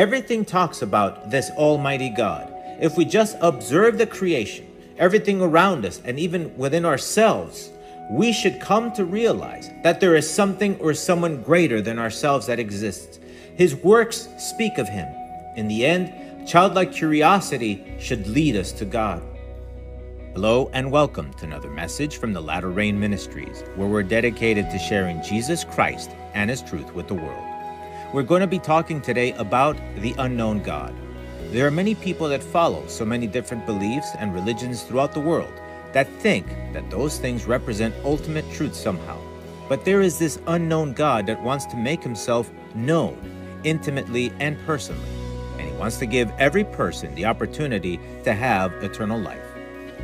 everything talks about this Almighty God. If we just observe the creation, everything around us, and even within ourselves, we should come to realize that there is something or someone greater than ourselves that exists. His works speak of him. In the end, childlike curiosity should lead us to God. Hello and welcome to another message from the Latter Rain Ministries, where we're dedicated to sharing Jesus Christ and His truth with the world. We're going to be talking today about the unknown God. There are many people that follow so many different beliefs and religions throughout the world that think that those things represent ultimate truth somehow. But there is this unknown God that wants to make himself known intimately and personally, and he wants to give every person the opportunity to have eternal life.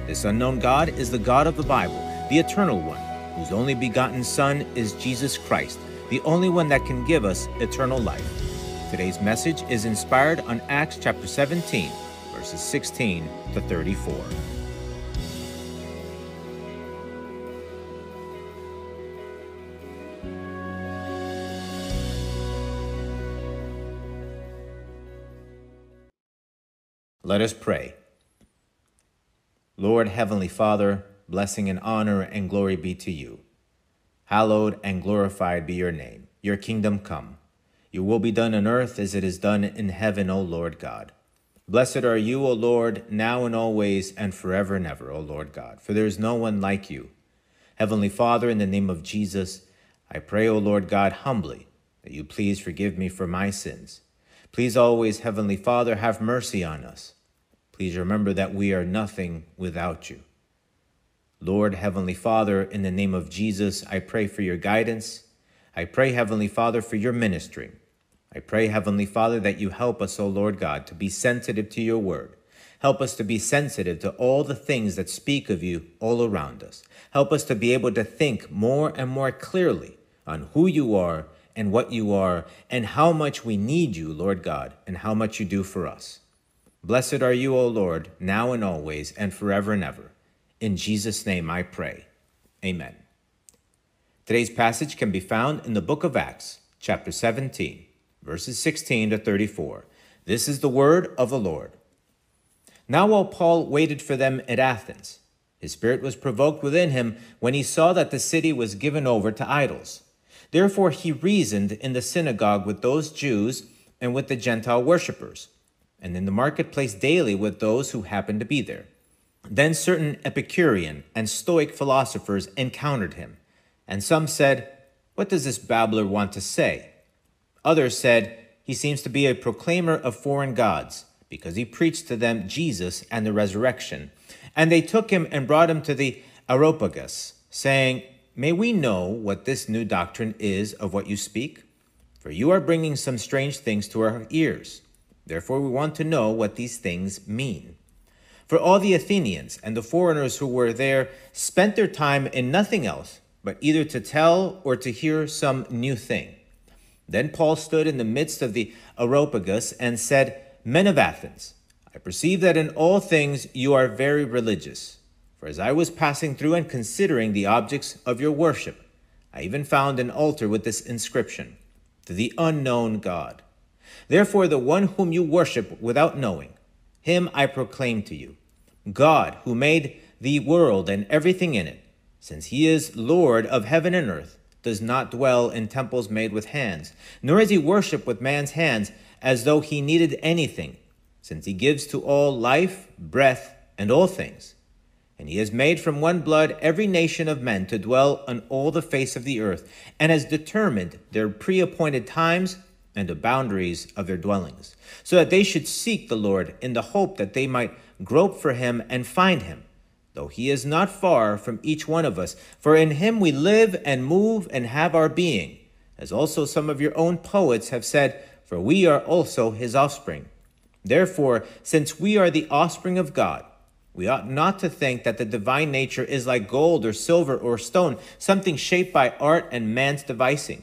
This unknown God is the God of the Bible, the eternal one, whose only begotten Son is Jesus Christ, the only one that can give us eternal life. Today's message is inspired on Acts chapter 17, verses 16 to 34. Let us pray. Lord Heavenly Father, blessing and honor and glory be to you. Hallowed and glorified be your name. Your kingdom come. Your will be done on earth as it is done in heaven, O Lord God. Blessed are you, O Lord, now and always and forever and ever, O Lord God, for there is no one like you. Heavenly Father, in the name of Jesus, I pray, O Lord God, humbly, that you please forgive me for my sins. Please always, Heavenly Father, have mercy on us Please remember that we are nothing without you. Lord, Heavenly Father, in the name of Jesus, I pray for your guidance. I pray, Heavenly Father, for your ministry. I pray, Heavenly Father, that you help us, O Lord God, to be sensitive to your word. Help us to be sensitive to all the things that speak of you all around us. Help us to be able to think more and more clearly on who you are and what you are and how much we need you, Lord God, and how much you do for us. Blessed are you, O Lord, now and always, and forever and ever. In Jesus' name I pray. Amen. Today's passage can be found in the book of Acts, chapter 17, verses 16 to 34. This is the word of the Lord. Now, while Paul waited for them at Athens, his spirit was provoked within him when he saw that the city was given over to idols. Therefore, he reasoned in the synagogue with those Jews and with the Gentile worshippers and in the marketplace daily with those who happened to be there. Then certain Epicurean and Stoic philosophers encountered him, and some said, What does this babbler want to say? Others said, He seems to be a proclaimer of foreign gods, because he preached to them Jesus and the resurrection. And they took him and brought him to the Areopagus, saying, May we know what this new doctrine is of what you speak? For you are bringing some strange things to our ears. Therefore, we want to know what these things mean. For all the Athenians and the foreigners who were there spent their time in nothing else but either to tell or to hear some new thing. Then Paul stood in the midst of the Areopagus and said, Men of Athens, I perceive that in all things you are very religious. For as I was passing through and considering the objects of your worship, I even found an altar with this inscription, To the unknown God. Therefore, the one whom you worship without knowing, him I proclaim to you God, who made the world and everything in it, since he is Lord of heaven and earth, does not dwell in temples made with hands, nor is he worshipped with man's hands as though he needed anything, since he gives to all life, breath, and all things. And he has made from one blood every nation of men to dwell on all the face of the earth, and has determined their pre appointed times and the boundaries of their dwellings, so that they should seek the Lord in the hope that they might grope for him and find him, though he is not far from each one of us. For in him we live and move and have our being, as also some of your own poets have said, for we are also his offspring. Therefore, since we are the offspring of God, we ought not to think that the divine nature is like gold or silver or stone, something shaped by art and man's devising.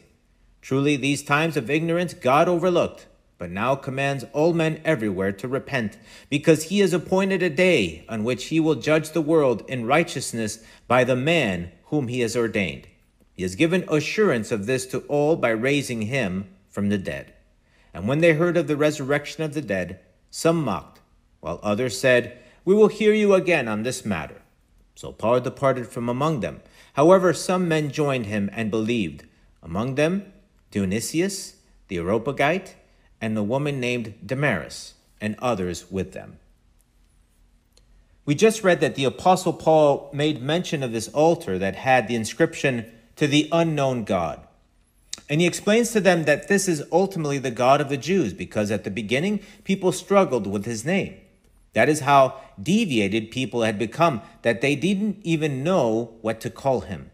Truly, these times of ignorance God overlooked, but now commands all men everywhere to repent, because he has appointed a day on which he will judge the world in righteousness by the man whom he has ordained. He has given assurance of this to all by raising him from the dead. And when they heard of the resurrection of the dead, some mocked, while others said, We will hear you again on this matter. So Paul departed from among them. However, some men joined him and believed, among them Dionysius, the Areopagite, and a woman named Damaris, and others with them. We just read that the Apostle Paul made mention of this altar that had the inscription, To the Unknown God. And he explains to them that this is ultimately the God of the Jews, because at the beginning people struggled with his name. That is how deviated people had become, that they didn't even know what to call him.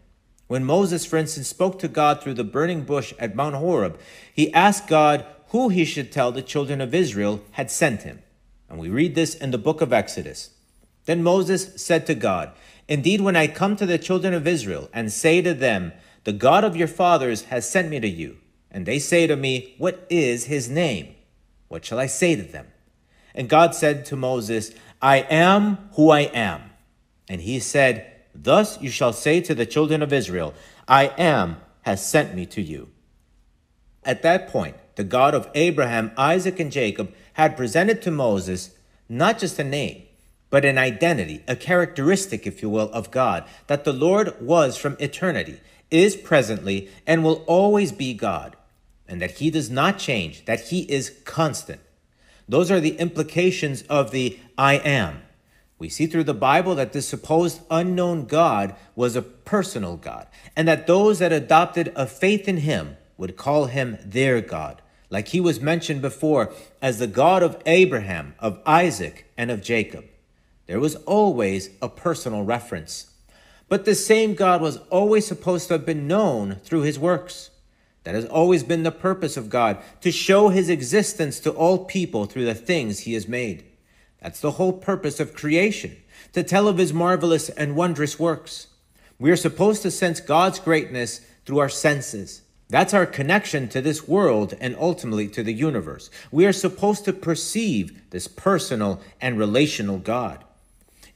When Moses, for instance, spoke to God through the burning bush at Mount Horeb, he asked God who he should tell the children of Israel had sent him. And we read this in the book of Exodus. Then Moses said to God, Indeed, when I come to the children of Israel and say to them, The God of your fathers has sent me to you, and they say to me, What is his name? What shall I say to them? And God said to Moses, I am who I am. And he said, Thus you shall say to the children of Israel, I am has sent me to you. At that point, the God of Abraham, Isaac, and Jacob had presented to Moses not just a name, but an identity, a characteristic, if you will, of God, that the Lord was from eternity, is presently, and will always be God, and that he does not change, that he is constant. Those are the implications of the I am. We see through the Bible that this supposed unknown God was a personal God, and that those that adopted a faith in him would call him their God, like he was mentioned before as the God of Abraham, of Isaac, and of Jacob. There was always a personal reference. But the same God was always supposed to have been known through his works. That has always been the purpose of God, to show his existence to all people through the things he has made. That's the whole purpose of creation, to tell of his marvelous and wondrous works. We are supposed to sense God's greatness through our senses. That's our connection to this world and ultimately to the universe. We are supposed to perceive this personal and relational God.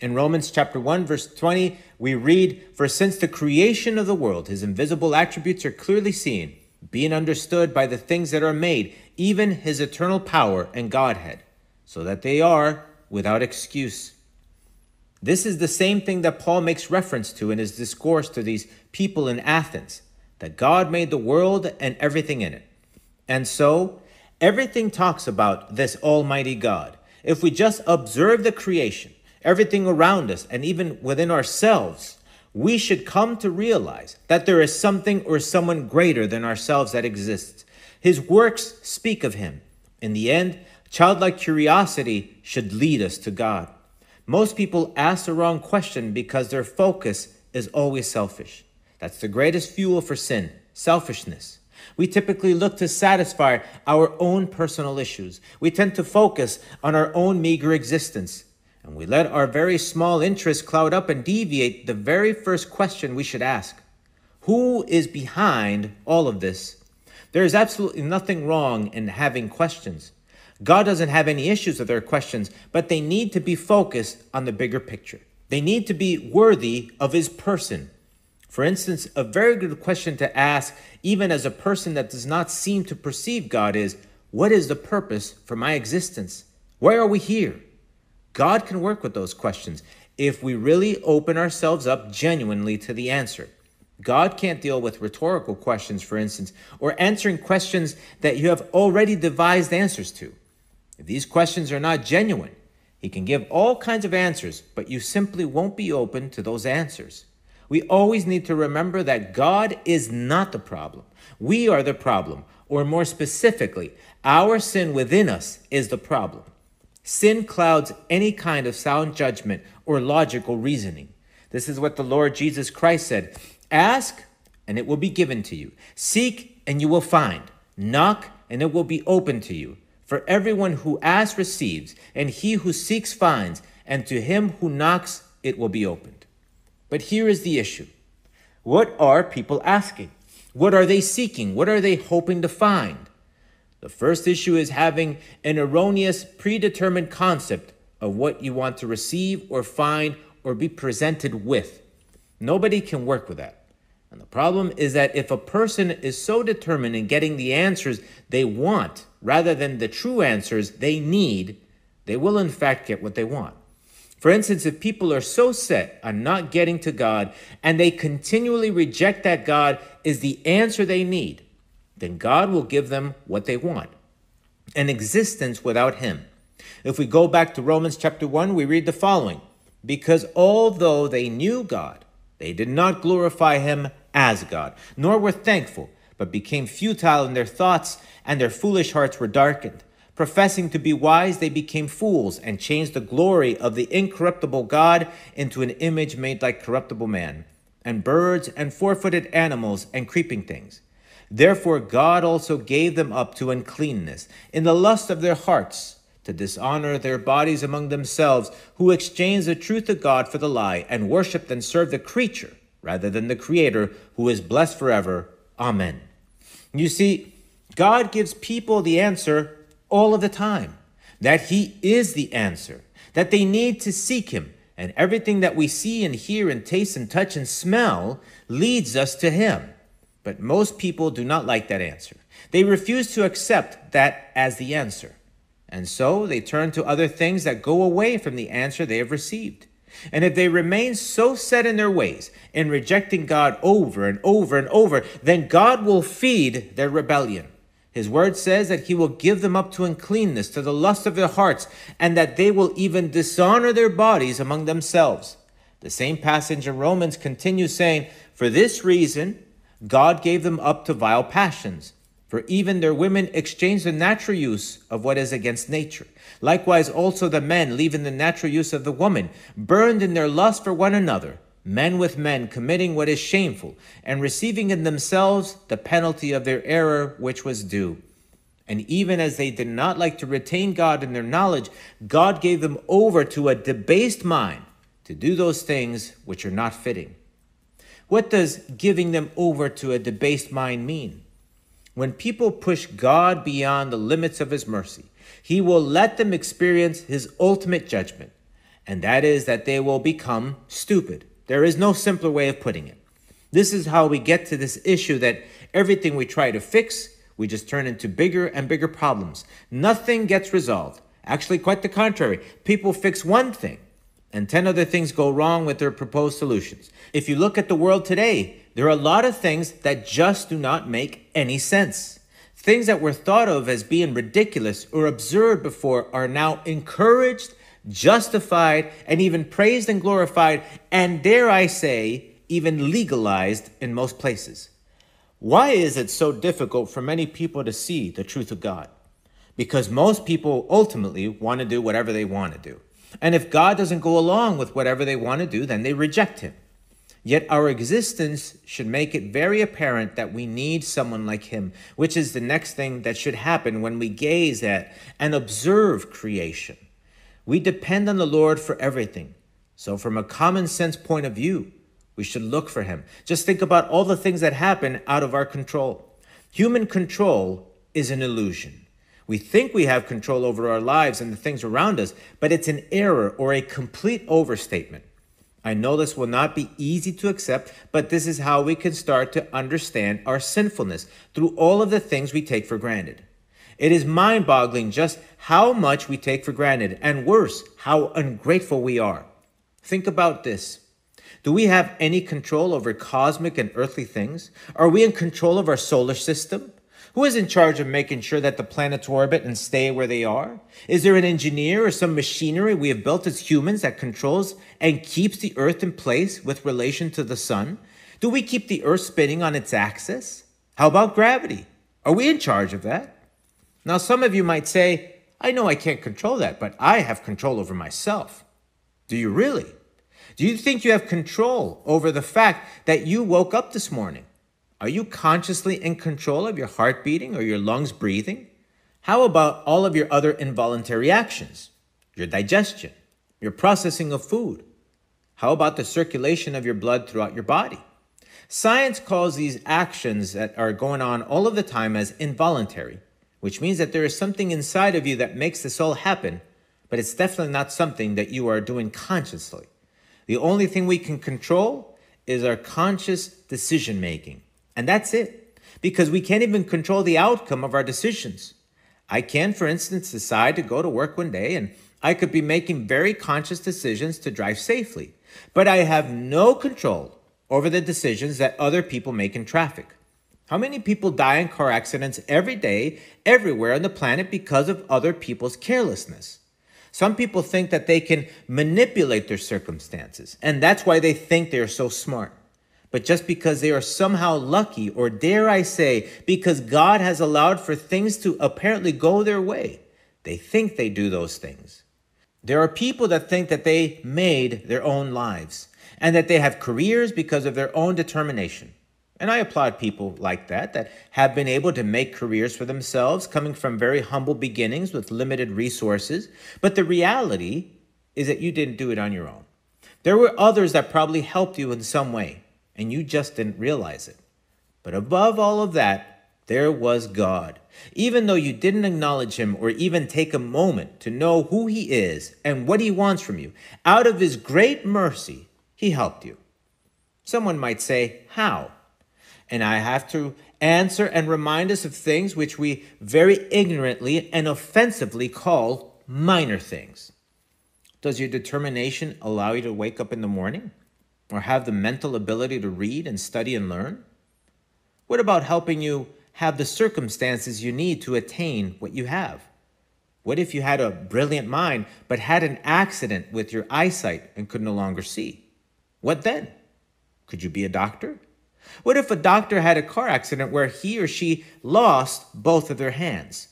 In Romans chapter 1 verse 20, we read, "For since the creation of the world his invisible attributes are clearly seen, being understood by the things that are made, even his eternal power and Godhead, so that they are without excuse." This is the same thing that Paul makes reference to in his discourse to these people in Athens, that God made the world and everything in it. And so, everything talks about this almighty God. If we just observe the creation, everything around us, and even within ourselves, we should come to realize that there is something or someone greater than ourselves that exists. His works speak of him. In the end, childlike curiosity should lead us to God. Most people ask the wrong question because their focus is always selfish. That's the greatest fuel for sin selfishness. We typically look to satisfy our own personal issues. We tend to focus on our own meager existence and we let our very small interests cloud up and deviate the very first question we should ask Who is behind all of this? There is absolutely nothing wrong in having questions. God doesn't have any issues with their questions, but they need to be focused on the bigger picture. They need to be worthy of His person. For instance, a very good question to ask, even as a person that does not seem to perceive God, is What is the purpose for my existence? Why are we here? God can work with those questions if we really open ourselves up genuinely to the answer. God can't deal with rhetorical questions, for instance, or answering questions that you have already devised answers to. If these questions are not genuine, He can give all kinds of answers, but you simply won't be open to those answers. We always need to remember that God is not the problem. We are the problem, or more specifically, our sin within us is the problem. Sin clouds any kind of sound judgment or logical reasoning. This is what the Lord Jesus Christ said Ask, and it will be given to you. Seek, and you will find. Knock, and it will be open to you. For everyone who asks receives, and he who seeks finds, and to him who knocks it will be opened. But here is the issue What are people asking? What are they seeking? What are they hoping to find? The first issue is having an erroneous, predetermined concept of what you want to receive or find or be presented with. Nobody can work with that. And the problem is that if a person is so determined in getting the answers they want rather than the true answers they need, they will in fact get what they want. For instance, if people are so set on not getting to God and they continually reject that God is the answer they need, then God will give them what they want an existence without Him. If we go back to Romans chapter 1, we read the following Because although they knew God, they did not glorify Him as God, nor were thankful, but became futile in their thoughts, and their foolish hearts were darkened. Professing to be wise, they became fools and changed the glory of the incorruptible God into an image made like corruptible man, and birds and four footed animals and creeping things. Therefore, God also gave them up to uncleanness in the lust of their hearts, to dishonor their bodies among themselves, who exchanged the truth of God for the lie, and worshiped and served the creature rather than the Creator, who is blessed forever. Amen. You see, God gives people the answer all of the time, that He is the answer, that they need to seek Him, and everything that we see and hear and taste and touch and smell leads us to Him. But most people do not like that answer. They refuse to accept that as the answer. And so they turn to other things that go away from the answer they have received. And if they remain so set in their ways, in rejecting God over and over and over, then God will feed their rebellion. His word says that he will give them up to uncleanness, to the lust of their hearts, and that they will even dishonor their bodies among themselves. The same passage in Romans continues saying, For this reason, God gave them up to vile passions. For even their women exchange the natural use of what is against nature. Likewise, also the men, leaving the natural use of the woman, burned in their lust for one another men with men committing what is shameful, and receiving in themselves the penalty of their error which was due. And even as they did not like to retain God in their knowledge, God gave them over to a debased mind to do those things which are not fitting. What does giving them over to a debased mind mean? When people push God beyond the limits of His mercy, He will let them experience His ultimate judgment, and that is that they will become stupid there is no simpler way of putting it. This is how we get to this issue that everything we try to fix, we just turn into bigger and bigger problems. Nothing gets resolved. Actually, quite the contrary. People fix one thing, and 10 other things go wrong with their proposed solutions. If you look at the world today, there are a lot of things that just do not make any sense. Things that were thought of as being ridiculous or absurd before are now encouraged justified, and even praised and glorified, and dare I say, even legalized in most places. Why is it so difficult for many people to see the truth of God? Because most people ultimately want to do whatever they want to do. And if God doesn't go along with whatever they want to do, then they reject Him. Yet our existence should make it very apparent that we need someone like Him, which is the next thing that should happen when we gaze at and observe creation. We depend on the Lord for everything. So, from a common sense point of view, we should look for Him. Just think about all the things that happen out of our control. Human control is an illusion. We think we have control over our lives and the things around us, but it's an error or a complete overstatement. I know this will not be easy to accept, but this is how we can start to understand our sinfulness through all of the things we take for granted. It is mind boggling just how much we take for granted, and worse, how ungrateful we are. Think about this. Do we have any control over cosmic and earthly things? Are we in control of our solar system? Who is in charge of making sure that the planets orbit and stay where they are? Is there an engineer or some machinery we have built as humans that controls and keeps the earth in place with relation to the sun? Do we keep the earth spinning on its axis? How about gravity? Are we in charge of that? Now, some of you might say, I know I can't control that, but I have control over myself. Do you really? Do you think you have control over the fact that you woke up this morning? Are you consciously in control of your heart beating or your lungs breathing? How about all of your other involuntary actions? Your digestion, your processing of food? How about the circulation of your blood throughout your body? Science calls these actions that are going on all of the time as involuntary which means that there is something inside of you that makes this all happen, but it's definitely not something that you are doing consciously. The only thing we can control is our conscious decision making. And that's it, because we can't even control the outcome of our decisions. I can, for instance, decide to go to work one day and I could be making very conscious decisions to drive safely, but I have no control over the decisions that other people make in traffic. How many people die in car accidents every day, everywhere on the planet because of other people's carelessness? Some people think that they can manipulate their circumstances, and that's why they think they are so smart. But just because they are somehow lucky, or dare I say, because God has allowed for things to apparently go their way, they think they do those things. There are people that think that they made their own lives and that they have careers because of their own determination. And I applaud people like that, that have been able to make careers for themselves, coming from very humble beginnings with limited resources. But the reality is that you didn't do it on your own. There were others that probably helped you in some way, and you just didn't realize it. But above all of that, there was God. Even though you didn't acknowledge him or even take a moment to know who he is and what he wants from you, out of his great mercy, he helped you. Someone might say, How? And I have to answer and remind us of things which we very ignorantly and offensively call minor things. Does your determination allow you to wake up in the morning? Or have the mental ability to read and study and learn? What about helping you have the circumstances you need to attain what you have? What if you had a brilliant mind but had an accident with your eyesight and could no longer see? What then? Could you be a doctor? What if a doctor had a car accident where he or she lost both of their hands?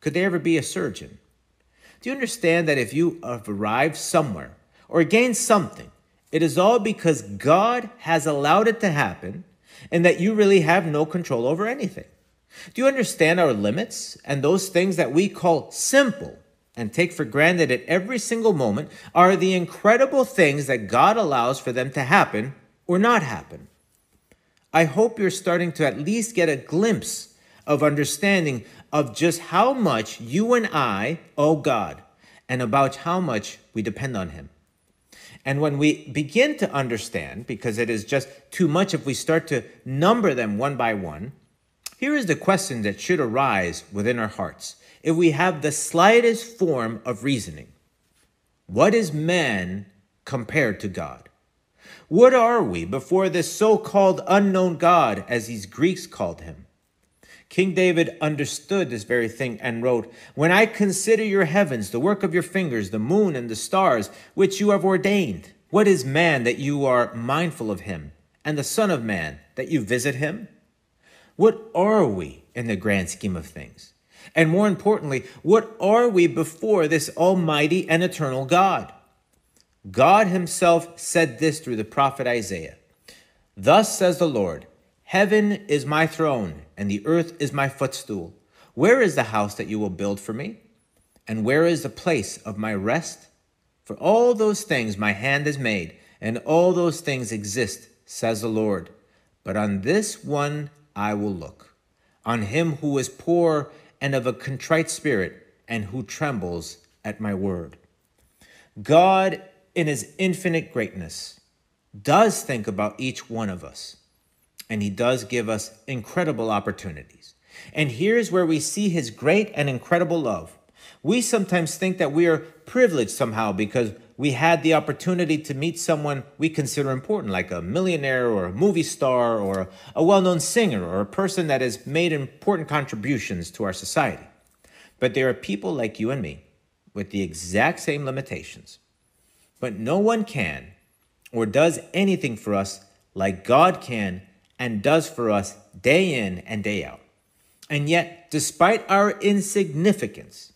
Could they ever be a surgeon? Do you understand that if you have arrived somewhere or gained something, it is all because God has allowed it to happen and that you really have no control over anything? Do you understand our limits and those things that we call simple and take for granted at every single moment are the incredible things that God allows for them to happen or not happen? I hope you're starting to at least get a glimpse of understanding of just how much you and I owe God and about how much we depend on Him. And when we begin to understand, because it is just too much if we start to number them one by one, here is the question that should arise within our hearts if we have the slightest form of reasoning What is man compared to God? What are we before this so called unknown God, as these Greeks called him? King David understood this very thing and wrote, When I consider your heavens, the work of your fingers, the moon and the stars, which you have ordained, what is man that you are mindful of him, and the Son of Man that you visit him? What are we in the grand scheme of things? And more importantly, what are we before this almighty and eternal God? God himself said this through the prophet Isaiah Thus says the Lord, Heaven is my throne, and the earth is my footstool. Where is the house that you will build for me? And where is the place of my rest? For all those things my hand has made, and all those things exist, says the Lord. But on this one I will look, on him who is poor and of a contrite spirit, and who trembles at my word. God in his infinite greatness, does think about each one of us. And he does give us incredible opportunities. And here's where we see his great and incredible love. We sometimes think that we are privileged somehow because we had the opportunity to meet someone we consider important, like a millionaire or a movie star or a well known singer or a person that has made important contributions to our society. But there are people like you and me with the exact same limitations. But no one can or does anything for us like God can and does for us day in and day out. And yet, despite our insignificance,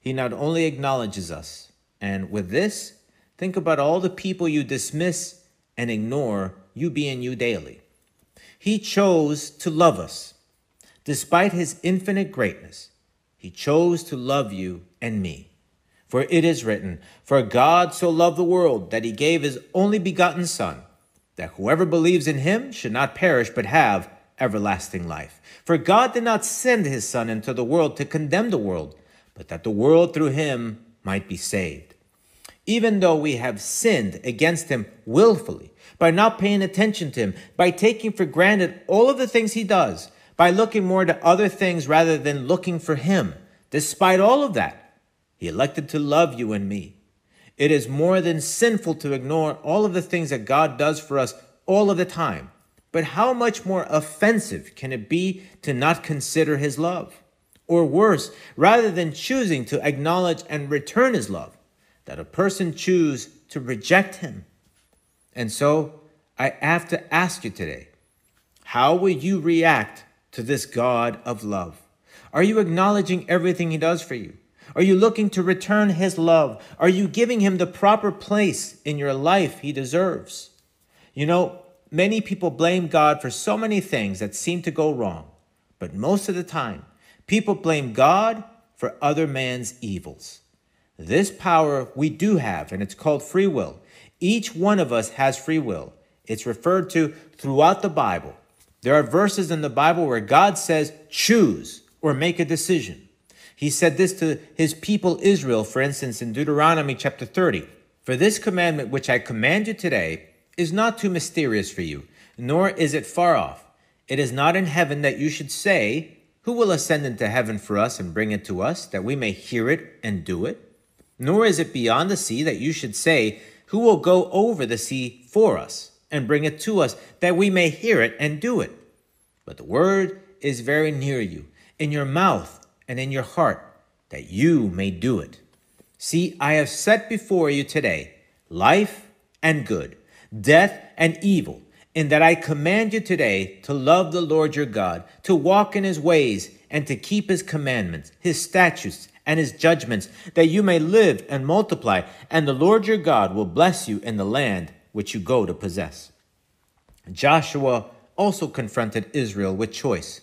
He not only acknowledges us, and with this, think about all the people you dismiss and ignore, you being you daily. He chose to love us. Despite His infinite greatness, He chose to love you and me. For it is written, For God so loved the world that he gave his only begotten Son, that whoever believes in him should not perish but have everlasting life. For God did not send his Son into the world to condemn the world, but that the world through him might be saved. Even though we have sinned against him willfully, by not paying attention to him, by taking for granted all of the things he does, by looking more to other things rather than looking for him, Despite all of that, he elected to love you and me. It is more than sinful to ignore all of the things that God does for us all of the time. But how much more offensive can it be to not consider his love? Or worse, rather than choosing to acknowledge and return his love, that a person choose to reject him. And so I have to ask you today, how will you react to this God of love? Are you acknowledging everything he does for you? Are you looking to return his love? Are you giving him the proper place in your life he deserves? You know, many people blame God for so many things that seem to go wrong, but most of the time, people blame God for other man's evils. This power we do have, and it's called free will. Each one of us has free will. It's referred to throughout the Bible. There are verses in the Bible where God says, choose or make a decision. He said this to his people Israel, for instance, in Deuteronomy chapter 30. For this commandment which I command you today is not too mysterious for you, nor is it far off. It is not in heaven that you should say, Who will ascend into heaven for us and bring it to us, that we may hear it and do it? Nor is it beyond the sea that you should say, Who will go over the sea for us and bring it to us, that we may hear it and do it? But the word is very near you, in your mouth and in your heart, that you may do it. See, I have set before you today life and good, death and evil, in that I command you today to love the Lord your God, to walk in his ways, and to keep his commandments, his statutes, and his judgments, that you may live and multiply, and the Lord your God will bless you in the land which you go to possess. Joshua also confronted Israel with choice.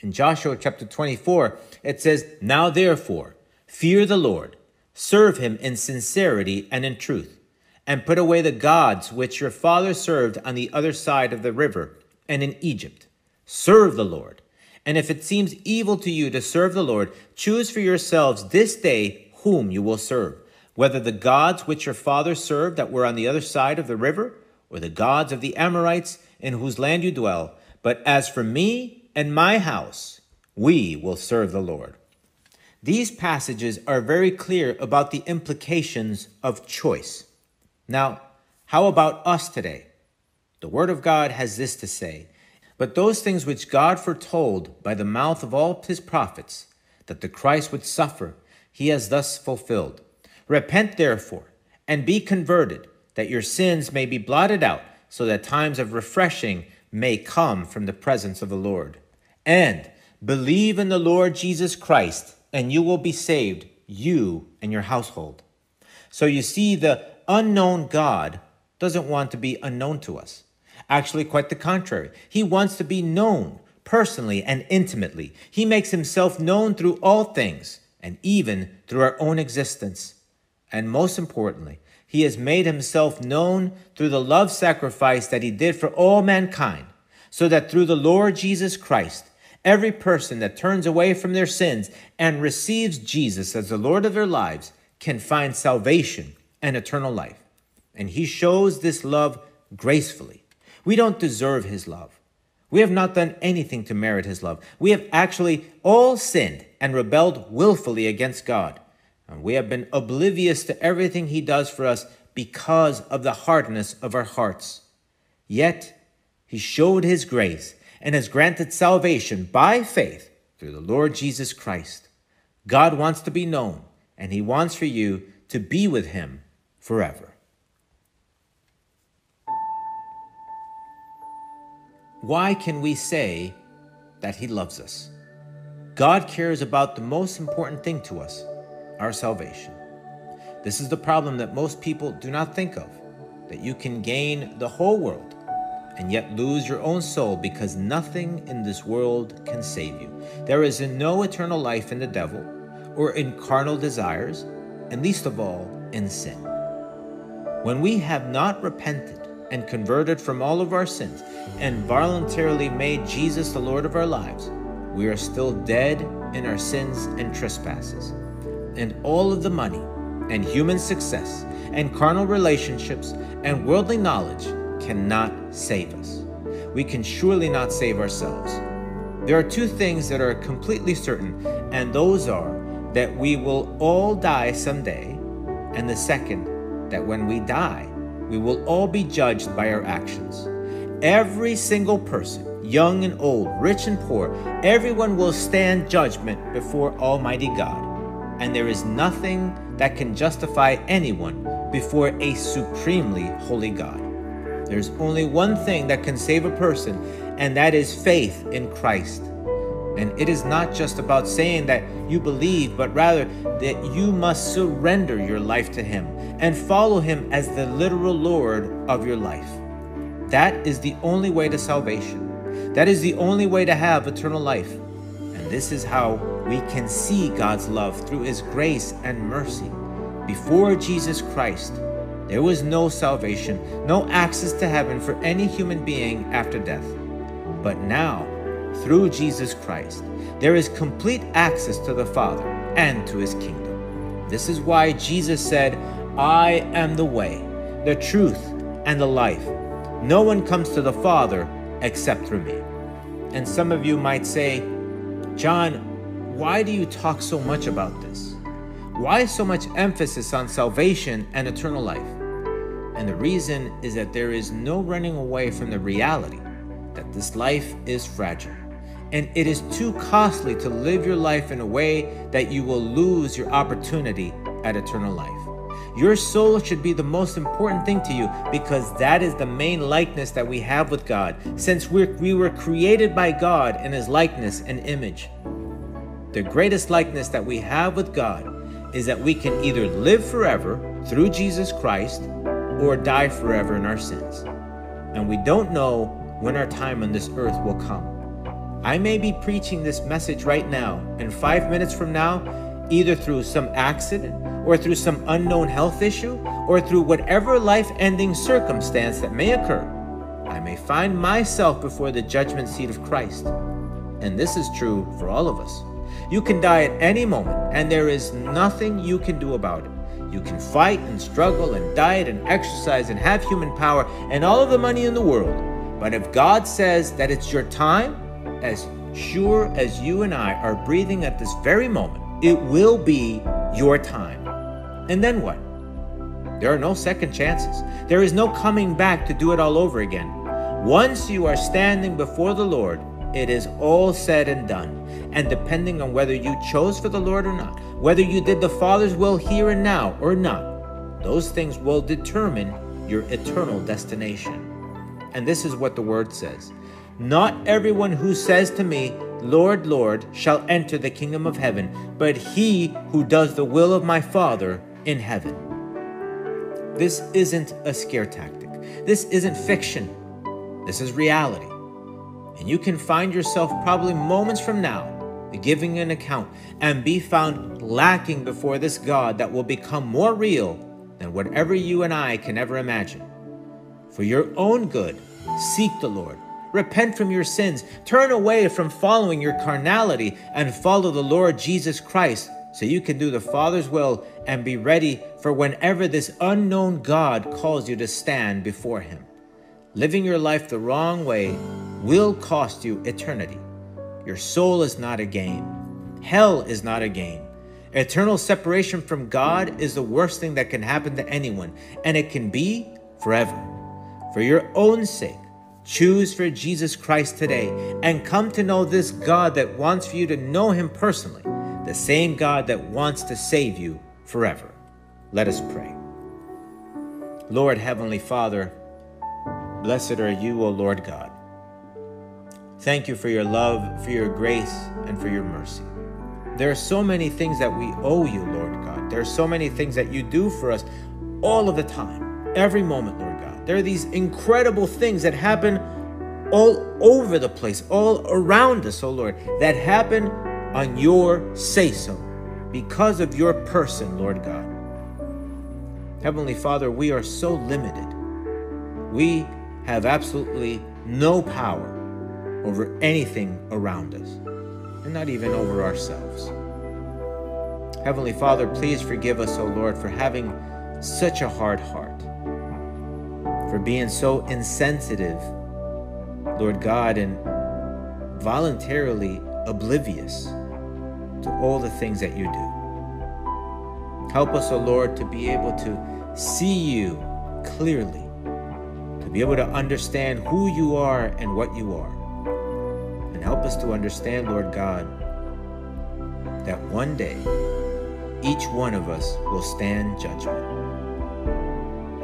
In Joshua chapter 24, it says, Now therefore, fear the Lord, serve him in sincerity and in truth, and put away the gods which your father served on the other side of the river and in Egypt. Serve the Lord. And if it seems evil to you to serve the Lord, choose for yourselves this day whom you will serve, whether the gods which your father served that were on the other side of the river, or the gods of the Amorites in whose land you dwell. But as for me and my house, we will serve the Lord. These passages are very clear about the implications of choice. Now, how about us today? The Word of God has this to say but those things which God foretold by the mouth of all his prophets, that the Christ would suffer, he has thus fulfilled. Repent therefore, and be converted, that your sins may be blotted out, so that times of refreshing may come from the presence of the Lord. And believe in the Lord Jesus Christ, and you will be saved, you and your household. So you see, the unknown God doesn't want to be unknown to us. Actually, quite the contrary. He wants to be known personally and intimately. He makes himself known through all things and even through our own existence. And most importantly, he has made himself known through the love sacrifice that he did for all mankind, so that through the Lord Jesus Christ, every person that turns away from their sins and receives Jesus as the Lord of their lives can find salvation and eternal life. And he shows this love gracefully we don't deserve his love. We have not done anything to merit his love. We have actually all sinned and rebelled willfully against God. And we have been oblivious to everything he does for us because of the hardness of our hearts. Yet he showed his grace and has granted salvation by faith through the Lord Jesus Christ. God wants to be known, and he wants for you to be with him forever. Why can we say that He loves us? God cares about the most important thing to us our salvation. This is the problem that most people do not think of that you can gain the whole world and yet lose your own soul because nothing in this world can save you. There is no eternal life in the devil or in carnal desires, and least of all, in sin. When we have not repented, and converted from all of our sins and voluntarily made Jesus the Lord of our lives, we are still dead in our sins and trespasses. And all of the money and human success and carnal relationships and worldly knowledge cannot save us. We can surely not save ourselves. There are two things that are completely certain, and those are that we will all die someday, and the second, that when we die, we will all be judged by our actions. Every single person, young and old, rich and poor, everyone will stand judgment before Almighty God. And there is nothing that can justify anyone before a supremely holy God. There's only one thing that can save a person, and that is faith in Christ. And it is not just about saying that you believe, but rather that you must surrender your life to Him and follow Him as the literal Lord of your life. That is the only way to salvation. That is the only way to have eternal life. This is how we can see God's love through His grace and mercy. Before Jesus Christ, there was no salvation, no access to heaven for any human being after death. But now, through Jesus Christ, there is complete access to the Father and to his kingdom. This is why Jesus said, I am the way, the truth, and the life. No one comes to the Father except through me. And some of you might say, John, why do you talk so much about this? Why so much emphasis on salvation and eternal life? And the reason is that there is no running away from the reality that this life is fragile and it is too costly to live your life in a way that you will lose your opportunity at eternal life. Your soul should be the most important thing to you because that is the main likeness that we have with God, since we're, we were created by God in His likeness and image. The greatest likeness that we have with God is that we can either live forever through Jesus Christ or die forever in our sins. And we don't know when our time on this earth will come. I may be preaching this message right now, and five minutes from now, either through some accident, or through some unknown health issue, or through whatever life ending circumstance that may occur, I may find myself before the judgment seat of Christ. And this is true for all of us. You can die at any moment, and there is nothing you can do about it. You can fight and struggle and diet and exercise and have human power and all of the money in the world. But if God says that it's your time, as sure as you and I are breathing at this very moment, it will be your time. And then what? There are no second chances. There is no coming back to do it all over again. Once you are standing before the Lord, it is all said and done. And depending on whether you chose for the Lord or not, whether you did the Father's will here and now or not, those things will determine your eternal destination. And this is what the Word says not everyone who says to me, Lord, Lord, shall enter the kingdom of heaven, but he who does the will of my Father in heaven. This isn't a scare tactic. This isn't fiction. This is reality. And you can find yourself probably moments from now giving an account and be found lacking before this God that will become more real than whatever you and I can ever imagine. For your own good, seek the Lord Repent from your sins, turn away from following your carnality, and follow the Lord Jesus Christ so you can do the Father's will and be ready for whenever this unknown God calls you to stand before Him. Living your life the wrong way will cost you eternity. Your soul is not a game, hell is not a game. Eternal separation from God is the worst thing that can happen to anyone, and it can be forever. For your own sake, Choose for Jesus Christ today and come to know this God that wants for you to know Him personally, the same God that wants to save you forever. Let us pray. Lord Heavenly Father, blessed are you, O Lord God. Thank you for your love, for your grace, and for your mercy. There are so many things that we owe you, Lord God. There are so many things that you do for us all of the time, every moment, Lord. There are these incredible things that happen all over the place, all around us, oh Lord, that happen on your say so because of your person, Lord God. Heavenly Father, we are so limited. We have absolutely no power over anything around us, and not even over ourselves. Heavenly Father, please forgive us, O Lord, for having such a hard heart for being so insensitive, Lord God, and voluntarily oblivious to all the things that you do. Help us, O Lord, to be able to see you clearly, to be able to understand who you are and what you are. And help us to understand, Lord God, that one day each one of us will stand judgment.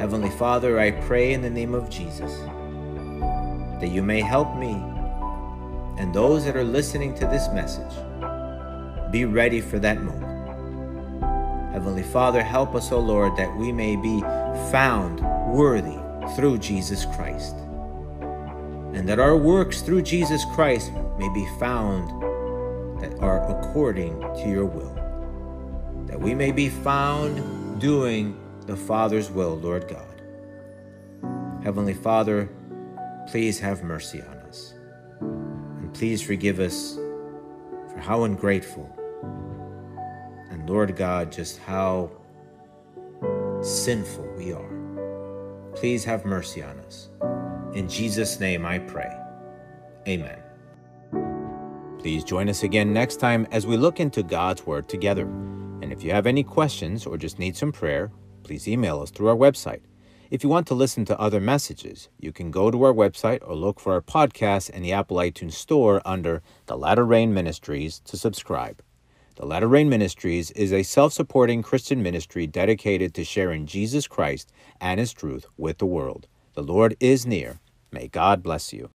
Heavenly Father, I pray in the name of Jesus that you may help me and those that are listening to this message be ready for that moment. Heavenly Father, help us, O Lord, that we may be found worthy through Jesus Christ, and that our works through Jesus Christ may be found that are according to your will, that we may be found doing the Father's will, Lord God. Heavenly Father, please have mercy on us, and please forgive us for how ungrateful and Lord God, just how sinful we are. Please have mercy on us. In Jesus' name I pray. Amen. Please join us again next time as we look into God's Word together. And if you have any questions or just need some prayer, please email us through our website. If you want to listen to other messages, you can go to our website or look for our podcast in the Apple iTunes Store under the Latter Rain Ministries to subscribe. The Latter Rain Ministries is a self supporting Christian ministry dedicated to sharing Jesus Christ and His truth with the world. The Lord is near. May God bless you.